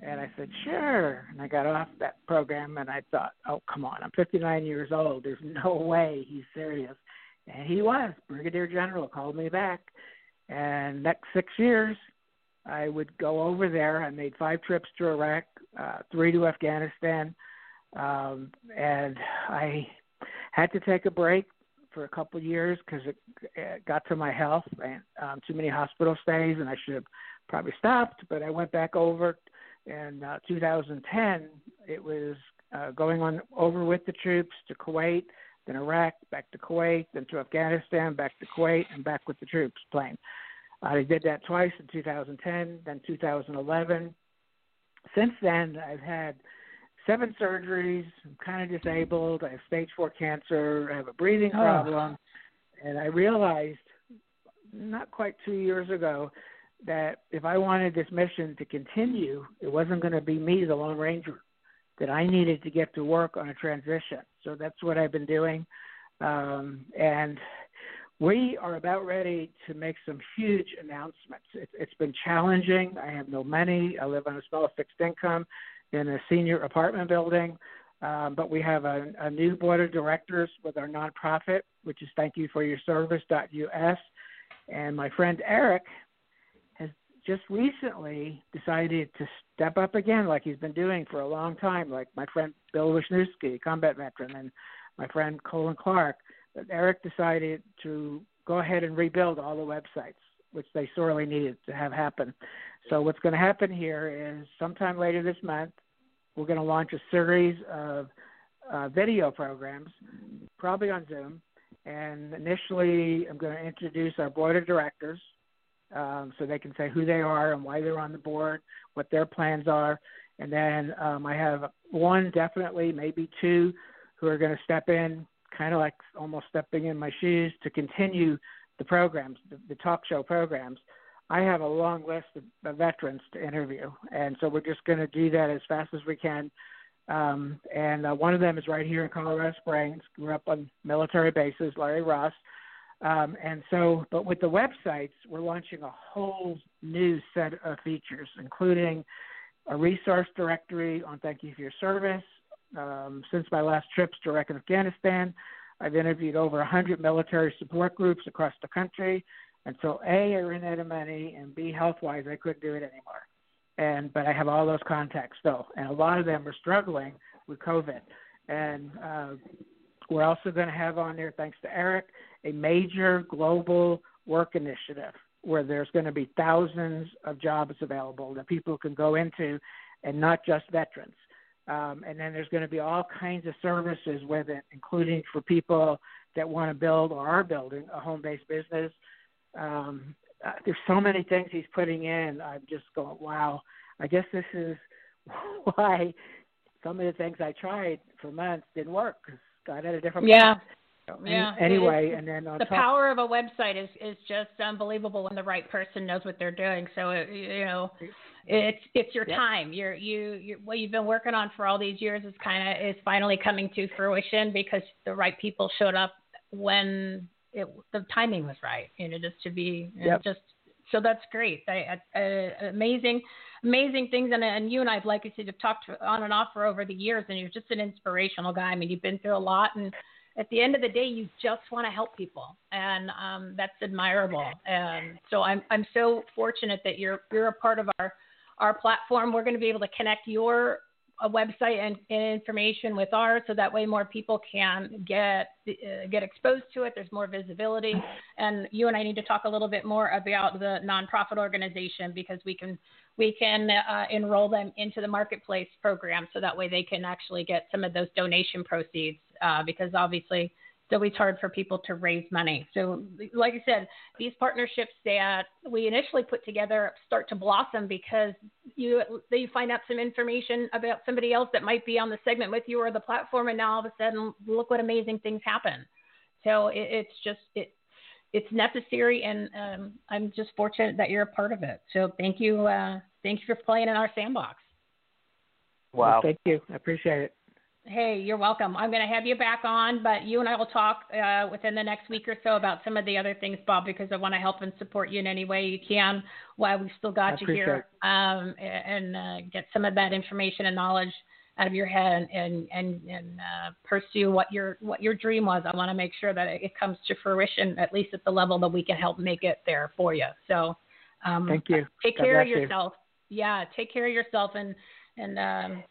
And I said, sure. And I got off that program and I thought, oh, come on, I'm 59 years old. There's no way he's serious. And he was. Brigadier General called me back. And next six years, I would go over there. I made five trips to Iraq, uh, three to Afghanistan, um, and I had to take a break for a couple of years because it, it got to my health and um, too many hospital stays, and I should have probably stopped. But I went back over in uh, 2010. It was uh, going on over with the troops to Kuwait, then Iraq, back to Kuwait, then to Afghanistan, back to Kuwait, and back with the troops plane. I did that twice in 2010, then 2011. Since then, I've had seven surgeries. I'm kind of disabled. I have stage four cancer. I have a breathing oh. problem. And I realized not quite two years ago that if I wanted this mission to continue, it wasn't going to be me, the Lone Ranger, that I needed to get to work on a transition. So that's what I've been doing. Um, and we are about ready to make some huge announcements. It, it's been challenging. I have no money. I live on a small fixed income in a senior apartment building. Um, but we have a, a new board of directors with our nonprofit, which is Thank You for Your Service.us. And my friend Eric just recently decided to step up again, like he's been doing for a long time, like my friend Bill Wisniewski, combat veteran, and my friend Colin Clark that Eric decided to go ahead and rebuild all the websites, which they sorely needed to have happen. So what's going to happen here is sometime later this month, we're going to launch a series of uh, video programs, probably on Zoom. And initially, I'm going to introduce our board of directors um, so they can say who they are and why they're on the board, what their plans are. And then um, I have one, definitely, maybe two, who are going to step in kind of like almost stepping in my shoes to continue the programs, the, the talk show programs. I have a long list of, of veterans to interview, and so we're just going to do that as fast as we can. Um, and uh, one of them is right here in Colorado Springs. Grew up on military bases, Larry Ross. Um, and so, but with the websites, we're launching a whole new set of features, including a resource directory on Thank You for Your Service, um, since my last trips to Iraq and Afghanistan, I've interviewed over 100 military support groups across the country. And so, A, I ran out of money, and B, health wise, I couldn't do it anymore. And but I have all those contacts still, and a lot of them are struggling with COVID. And uh, we're also going to have on there, thanks to Eric, a major global work initiative where there's going to be thousands of jobs available that people can go into, and not just veterans. Um, and then there's going to be all kinds of services with it, including for people that want to build or are building a home-based business. Um, uh, there's so many things he's putting in. I'm just going, wow. I guess this is why some of the things I tried for months didn't work because God had a different. Yeah. Plan. Yeah. Anyway, and then the top, power of a website is is just unbelievable when the right person knows what they're doing. So it, you know, it's it's your time. You're you you what you've been working on for all these years is kind of is finally coming to fruition because the right people showed up when it the timing was right. You know, just to be Yep. just so that's great. I, I, uh, amazing, amazing things. And, and you and I, like I said, have talked on and off for over the years, and you're just an inspirational guy. I mean, you've been through a lot, and at the end of the day, you just want to help people, and um, that's admirable. And so I'm I'm so fortunate that you're you're a part of our our platform. We're going to be able to connect your a website and, and information with ours, so that way more people can get uh, get exposed to it. There's more visibility, and you and I need to talk a little bit more about the nonprofit organization because we can we can uh, enroll them into the marketplace program, so that way they can actually get some of those donation proceeds. Uh, because obviously it's always hard for people to raise money. So, like I said, these partnerships that we initially put together start to blossom because you you find out some information about somebody else that might be on the segment with you or the platform, and now all of a sudden, look what amazing things happen. So it, it's just it it's necessary, and um, I'm just fortunate that you're a part of it. So thank you, uh, thank you for playing in our sandbox. Wow. Thank you. I appreciate it. Hey, you're welcome. I'm going to have you back on, but you and I will talk uh, within the next week or so about some of the other things, Bob, because I want to help and support you in any way you can while we've still got I you here, um, and uh, get some of that information and knowledge out of your head and and and uh, pursue what your what your dream was. I want to make sure that it, it comes to fruition, at least at the level that we can help make it there for you. So, um, Thank you. Take God care of bless you. yourself. Yeah, take care of yourself and and um,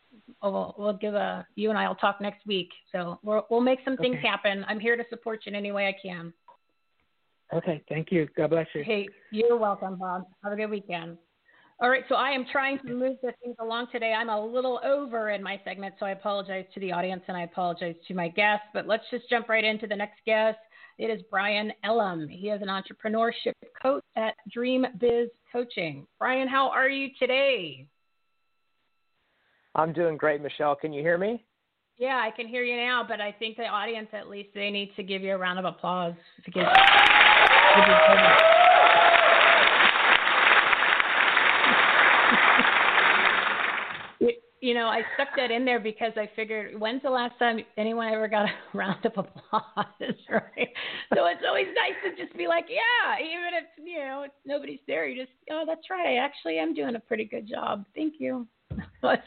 we'll, we'll give a you and I will talk next week. So we'll we'll make some things Okay. happen. I'm here to support you in any way I can. Okay. Thank you. God bless you. Hey, you're welcome, Bob. Have a good weekend. All right, so I am trying to move the things along today. I'm a little over in my segment, so I apologize to the audience and I apologize to my guests. But let's just jump right into the next guest. It is Brian Elam. He is an entrepreneurship coach at Dream Biz Coaching. Brian, how are you today? I'm doing great, Michele. Can you hear me? Yeah, I can hear you now, but I think the audience at least they need to give you a round of applause because You- you know, I stuck that in there because I figured when's the last time anyone ever got a round of applause, right? So it's always nice to just be like, yeah, even if you know nobody's there, you just, oh, that's right, I actually am doing a pretty good job. Thank you.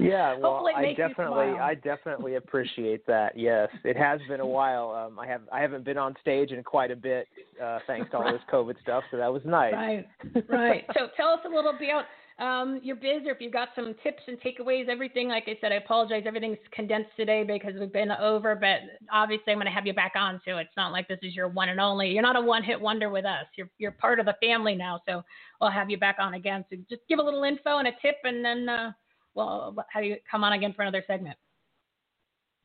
Yeah, well, I definitely. I definitely appreciate that. Yes, it has been a while. Um, I have, I haven't been on stage in quite a bit, uh, thanks to all this COVID stuff. So that was nice. Right, right. So tell us a little bit about um, your biz, or if you've got some tips and takeaways, everything. Like I said, I apologize. Everything's condensed today because we've been over, but obviously I'm going to have you back on. So it's not like this is your one and only. You're not a one-hit wonder with us. You're you're part of the family now. So we'll have you back on again. So just give a little info and a tip, and then uh, we'll have you come on again for another segment.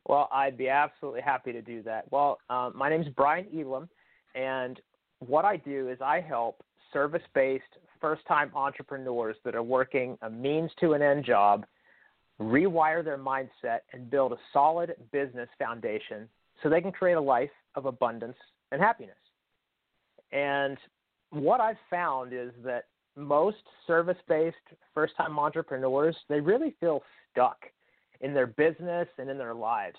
Well, I'd be absolutely happy to do that. Well, um, my name is Brian Elam, and what I do is I help service based first time entrepreneurs that are working a means to an end job rewire their mindset and build a solid business foundation so they can create a life of abundance and happiness. And what I've found is that most service based first time entrepreneurs, they really feel stuck in their business and in their lives.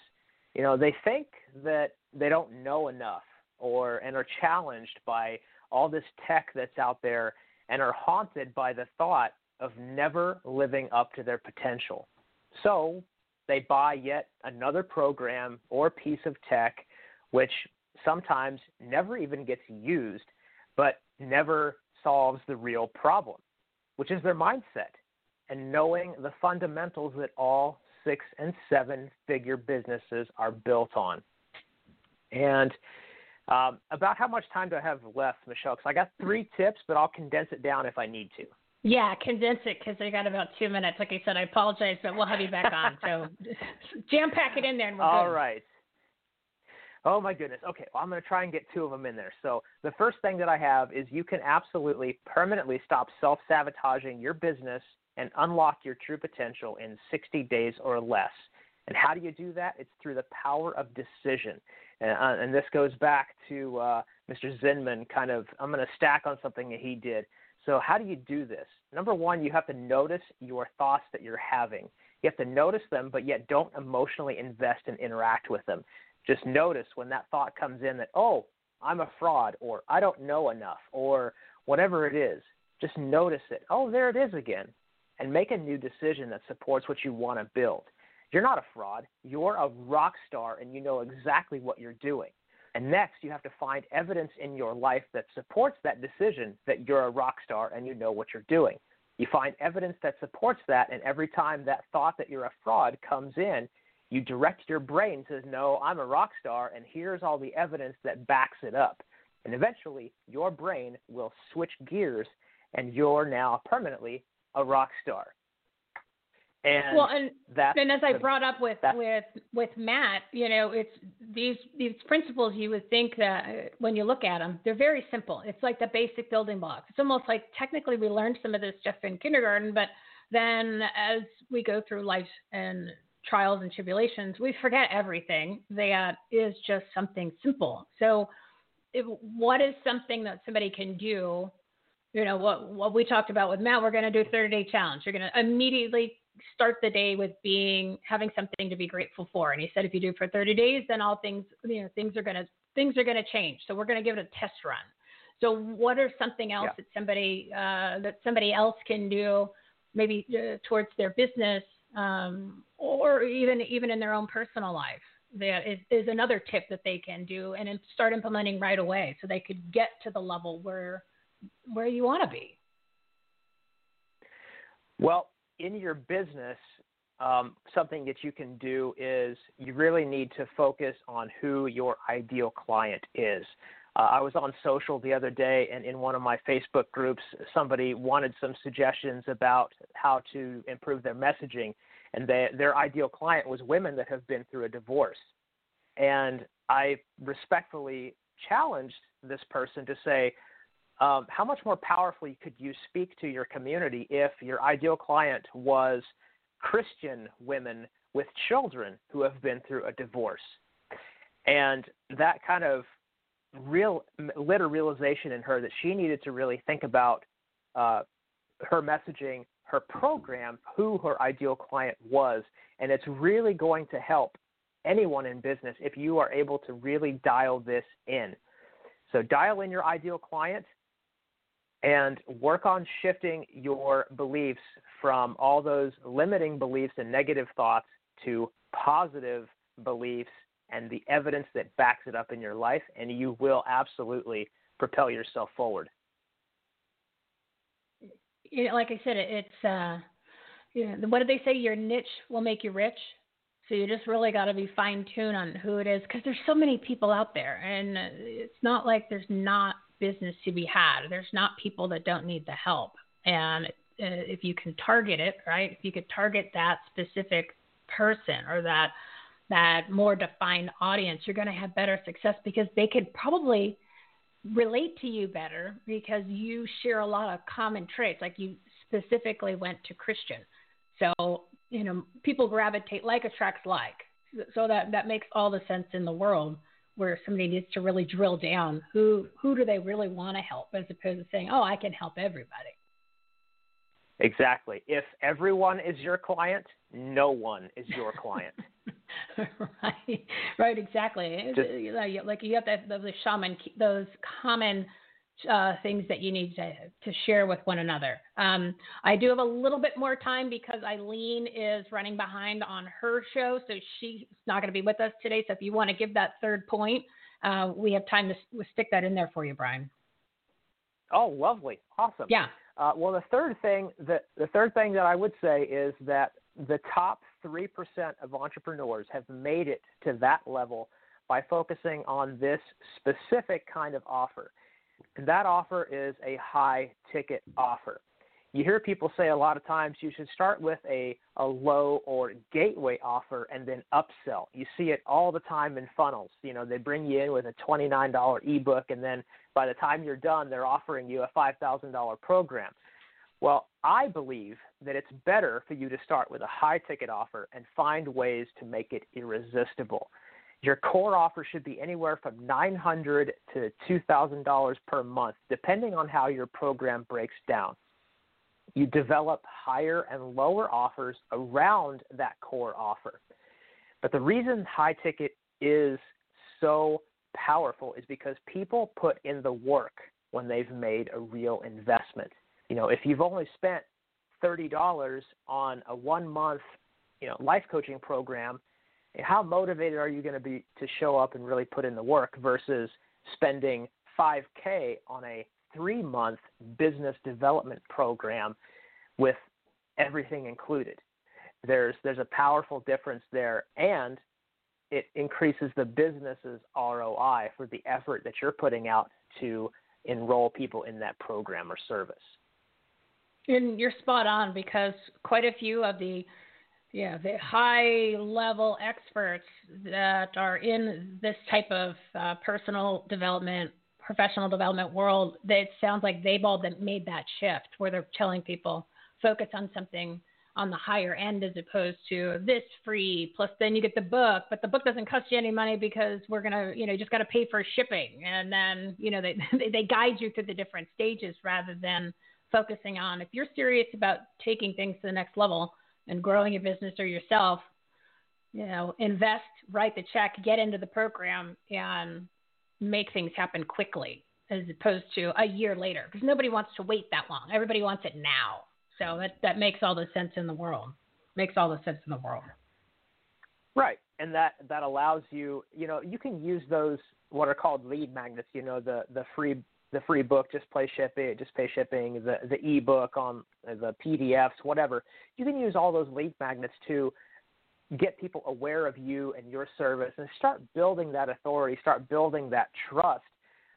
You know, they think that they don't know enough or and are challenged by all this tech that's out there and are haunted by the thought of never living up to their potential. So they buy yet another program or piece of tech which sometimes never even gets used, but never solves the real problem, which is their mindset and knowing the fundamentals that all six and seven figure businesses are built on. And um, about how much time do I have left, Michele? Because I got three tips, but I'll condense it down if I need to. Yeah, condense it because I got about two minutes. Like I said, I apologize, but we'll have you back on. So jam pack it in there, and we're All good. right. Oh my goodness. Okay, well, I'm going to try and get two of them in there. So the first thing that I have is you can absolutely permanently stop self-sabotaging your business and unlock your true potential in 60 days or less. And how do you do that? It's through the power of decision. And, uh, and this goes back to uh, Mr. Zinman. Kind of, I'm going to stack on something that he did. So how do you do this? Number one, you have to notice your thoughts that you're having. You have to notice them, but yet don't emotionally invest and interact with them. Just notice when that thought comes in that, oh, I'm a fraud, or I don't know enough, or whatever it is. Just notice it. Oh, there it is again. And make a new decision that supports what you want to build. You're not a fraud. You're a rock star and you know exactly what you're doing. And next, you have to find evidence in your life that supports that decision that you're a rock star and you know what you're doing. You find evidence that supports that, and every time that thought that you're a fraud comes in, you direct your brain to no, I'm a rock star, and here's all the evidence that backs it up. And eventually, your brain will switch gears, and you're now permanently a rock star. And well, and and as I the- brought up with with with Matt, you know, it's these these principles. You would think that uh, when you look at them, they're very simple. It's like the basic building blocks. It's almost like technically we learned some of this stuff in kindergarten, but then as we go through life and trials and tribulations, we forget everything that is just something simple. So, if, what is something that somebody can do? You know what what we talked about with Matt. We're going to do a 30 day challenge. You're going to immediately start the day with being having something to be grateful for. And he said if you do for 30 days, then all things you know things are going to things are to change. So we're going to give it a test run. So what are something else Yeah. that somebody uh, that somebody else can do, maybe uh, towards their business um, or even even in their own personal life? That is, is another tip that they can do and start implementing right away, so they could get to the level where where you want to be. Well, in your business, um, something that you can do is you really need to focus on who your ideal client is. Uh, I was on social the other day, and in one of my Facebook groups, somebody wanted some suggestions about how to improve their messaging, and they, their ideal client was women that have been through a divorce. And I respectfully challenged this person to say, um, how much more powerfully could you speak to your community if your ideal client was Christian women with children who have been through a divorce? And that kind of real lit a realization in her that she needed to really think about uh, her messaging, her program, who her ideal client was, and it's really going to help anyone in business if you are able to really dial this in. So dial in your ideal client and work on shifting your beliefs from all those limiting beliefs and negative thoughts to positive beliefs and the evidence that backs it up in your life, and you will absolutely propel yourself forward. You know, like I said, it, it's uh, you know, what did they say? Your niche will make you rich. So you just really got to be fine tuned on who it is because there's so many people out there, and it's not like there's not business to be had. There's not people that don't need the help, and uh, if you can target it right, if you could target that specific person or that that more defined audience, you're going to have better success because they could probably relate to you better because you share a lot of common traits. Like you specifically went to Christian. So, you know, people gravitate like attracts like. So that that makes all the sense in the world where somebody needs to really drill down who who do they really want to help as opposed to saying, "Oh, I can help everybody." Exactly. If everyone is your client, no one is your client. right, right, exactly. Just- like you have to have those shaman, those common uh, things that you need to to share with one another. Um, I do have a little bit more time because Eileen is running behind on her show, so she's not going to be with us today. So if you want to give that third point, uh, we have time to stick that in there for you, Brian. Oh, lovely, awesome. Yeah. Uh, well, the third thing that the third thing that I would say is that the top three percent of entrepreneurs have made it to that level by focusing on this specific kind of offer. And that offer is a high ticket offer. You hear people say a lot of times you should start with a, a low or gateway offer and then upsell. You see it all the time in funnels. You know, they bring you in with a $29 ebook and then by the time you're done, they're offering you a $5,000 program. Well, I believe that it's better for you to start with a high ticket offer and find ways to make it irresistible. Your core offer should be anywhere from $900 to $2,000 per month, depending on how your program breaks down. You develop higher and lower offers around that core offer. But the reason high ticket is so powerful is because people put in the work when they've made a real investment. You know, if you've only spent $30 on a one month, you know, life coaching program, how motivated are you going to be to show up and really put in the work versus spending 5k on a 3 month business development program with everything included. There's there's a powerful difference there and it increases the business's ROI for the effort that you're putting out to enroll people in that program or service. And you're spot on because quite a few of the yeah the high level experts that are in this type of uh, personal development professional development world that it sounds like they've all made that shift where they're telling people focus on something on the higher end as opposed to this free plus then you get the book but the book doesn't cost you any money because we're going to you know you just got to pay for shipping. And then you know they they guide you through the different stages rather than focusing on if you're serious about taking things to the next level and growing your business or yourself you know invest write the check get into the program and make things happen quickly as opposed to a year later because nobody wants to wait that long everybody wants it now so that that makes all the sense in the world. Makes all the sense in the world. Right, and that that allows you, you know, you can use those what are called lead magnets. You know, the the free the free book, just pay shipping, just pay shipping, the the ebook on the PDFs, whatever. You can use all those lead magnets to get people aware of you and your service and start building that authority, start building that trust.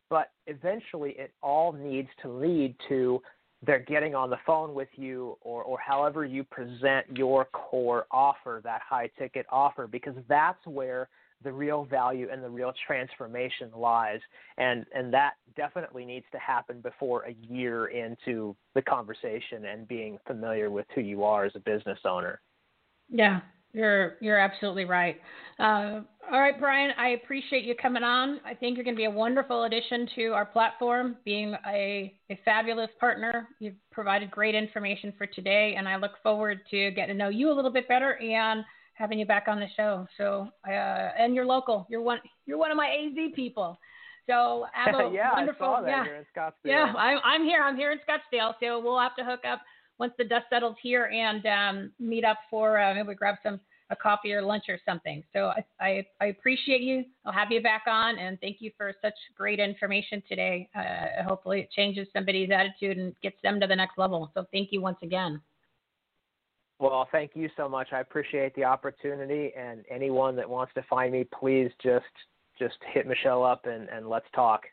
But eventually, it all needs to lead to they're getting on the phone with you or, or however you present your core offer, that high ticket offer, because that's where the real value and the real transformation lies. And, and that definitely needs to happen before a year into the conversation and being familiar with who you are as a business owner. Yeah, you're you're absolutely right. Uh, all right, Brian, I appreciate you coming on. I think you're going to be a wonderful addition to our platform, being a, a fabulous partner. You've provided great information for today, and I look forward to getting to know you a little bit better and having you back on the show. So, uh, and you're local. You're one. You're one of my AZ people. So have a yeah, wonderful. I saw that. Yeah, You're in Scottsdale. yeah. I'm I'm here. I'm here in Scottsdale. So we'll have to hook up once the dust settles here and um, meet up for uh, maybe grab some a coffee or lunch or something. So I, I, I, appreciate you. I'll have you back on and thank you for such great information today. Uh, hopefully it changes somebody's attitude and gets them to the next level. So thank you once again. Well, thank you so much. I appreciate the opportunity and anyone that wants to find me, please just just hit Michele up and, and let's talk.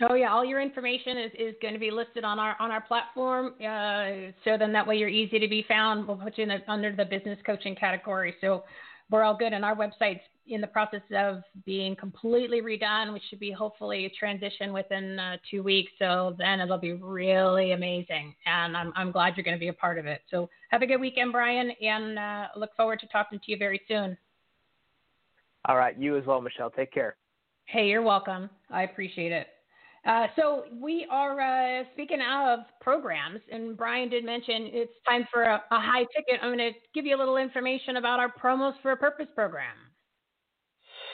Oh yeah, all your information is, is going to be listed on our on our platform. Uh, so then that way you're easy to be found. We'll put you in the, under the business coaching category. So we're all good, and our website's in the process of being completely redone, which should be hopefully a transition within uh, two weeks. So then it'll be really amazing, and I'm I'm glad you're going to be a part of it. So have a good weekend, Brian, and uh, look forward to talking to you very soon. All right, you as well, Michele. Take care. Hey, you're welcome. I appreciate it. Uh, so we are uh, speaking of programs, and Brian did mention it's time for a, a high ticket. I'm going to give you a little information about our promos for a purpose program.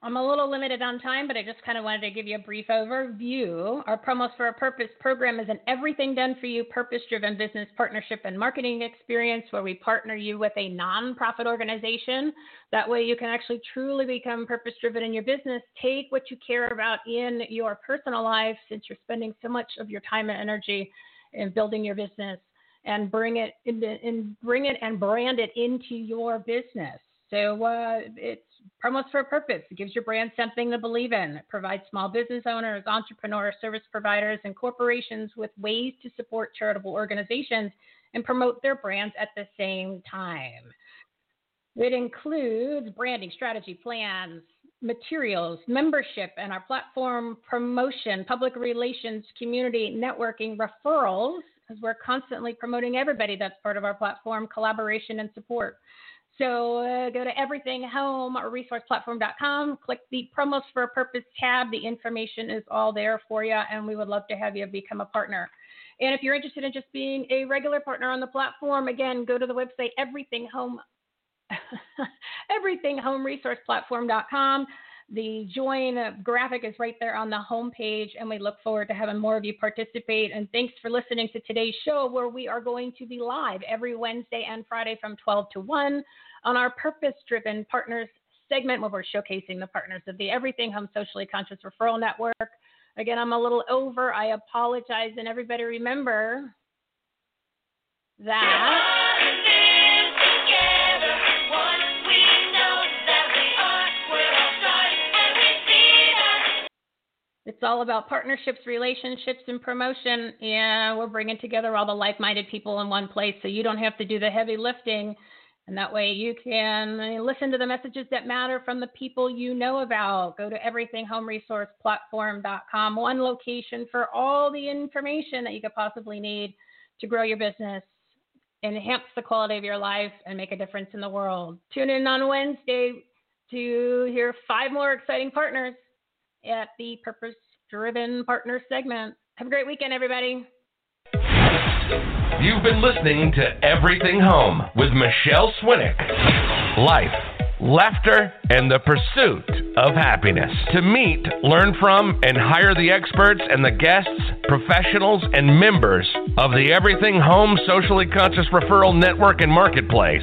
I'm a little limited on time, but I just kind of wanted to give you a brief overview. Our Promos for a Purpose program is an everything done for you, purpose driven business partnership and marketing experience where we partner you with a nonprofit organization. That way, you can actually truly become purpose driven in your business. Take what you care about in your personal life since you're spending so much of your time and energy in building your business and bring it in bring it and brand it into your business. So uh, it's promos for a purpose. It gives your brand something to believe in. It provides small business owners, entrepreneurs, service providers, and corporations with ways to support charitable organizations and promote their brands at the same time. It includes branding, strategy, plans, materials, membership, and our platform promotion, public relations, community networking, referrals, because we're constantly promoting everybody that's part of our platform, collaboration, and support. So uh, go to everythinghome.resourceplatform.com, click the promos for a purpose tab. The information is all there for you, and we would love to have you become a partner. And if you're interested in just being a regular partner on the platform, again, go to the website everythinghome everythinghomeresourceplatform.com. The join graphic is right there on the home page, and we look forward to having more of you participate. And thanks for listening to today's show, where we are going to be live every Wednesday and Friday from 12 to 1 on our purpose driven partners segment, where we're showcasing the partners of the Everything Home Socially Conscious Referral Network. Again, I'm a little over. I apologize. And everybody remember that. It's all about partnerships, relationships, and promotion. And we're bringing together all the like minded people in one place so you don't have to do the heavy lifting. And that way you can uh, listen to the messages that matter from the people you know about. Go to everythinghomeresourceplatform.com, one location for all the information that you could possibly need to grow your business, enhance the quality of your life, and make a difference in the world. Tune in on Wednesday to hear five more exciting partners at the Purpose Driven Partner segment. Have a great weekend, everybody. You've been listening to Everything Home with Michele Swinick. Life, laughter, and the pursuit of happiness. To meet, learn from, and hire the experts and the guests, professionals, and members of the Everything Home Socially Conscious Referral Network and Marketplace